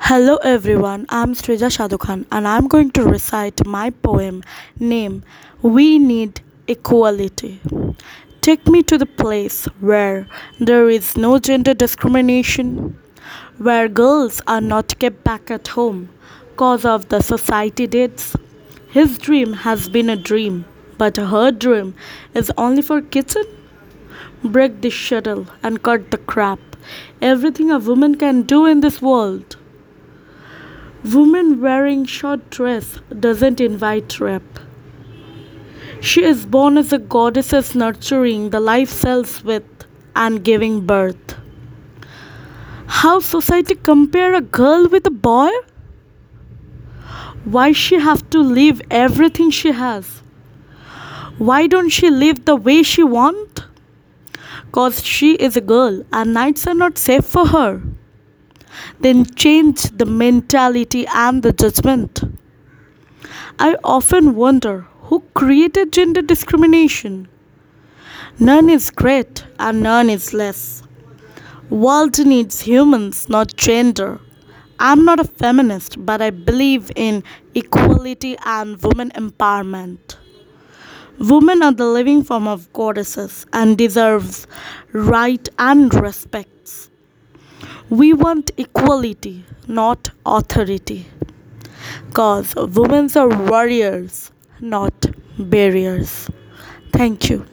Hello everyone, I'm Srija Sadhukhan and I'm going to recite my poem named We Need Equality. Take me to the place where there is no gender discrimination, where girls are not kept back at home cause of the society dates. His dream has been a dream, but her dream is only for kitchen. Break the shuttle and cut the crap. Everything a woman can do in this world. Woman wearing short dress doesn't invite rape. She is born as a goddess nurturing the life cells with and giving birth. How society compare a girl with a boy? Why she have to leave everything she has? Why don't she live the way she want? Cause she is a girl and nights are not safe for her then change the mentality and the judgment. I often wonder who created gender discrimination. None is great and none is less. World needs humans, not gender. I'm not a feminist, but I believe in equality and women empowerment. Women are the living form of goddesses and deserves right and respects. We want equality, not authority. Because women are warriors, not barriers. Thank you.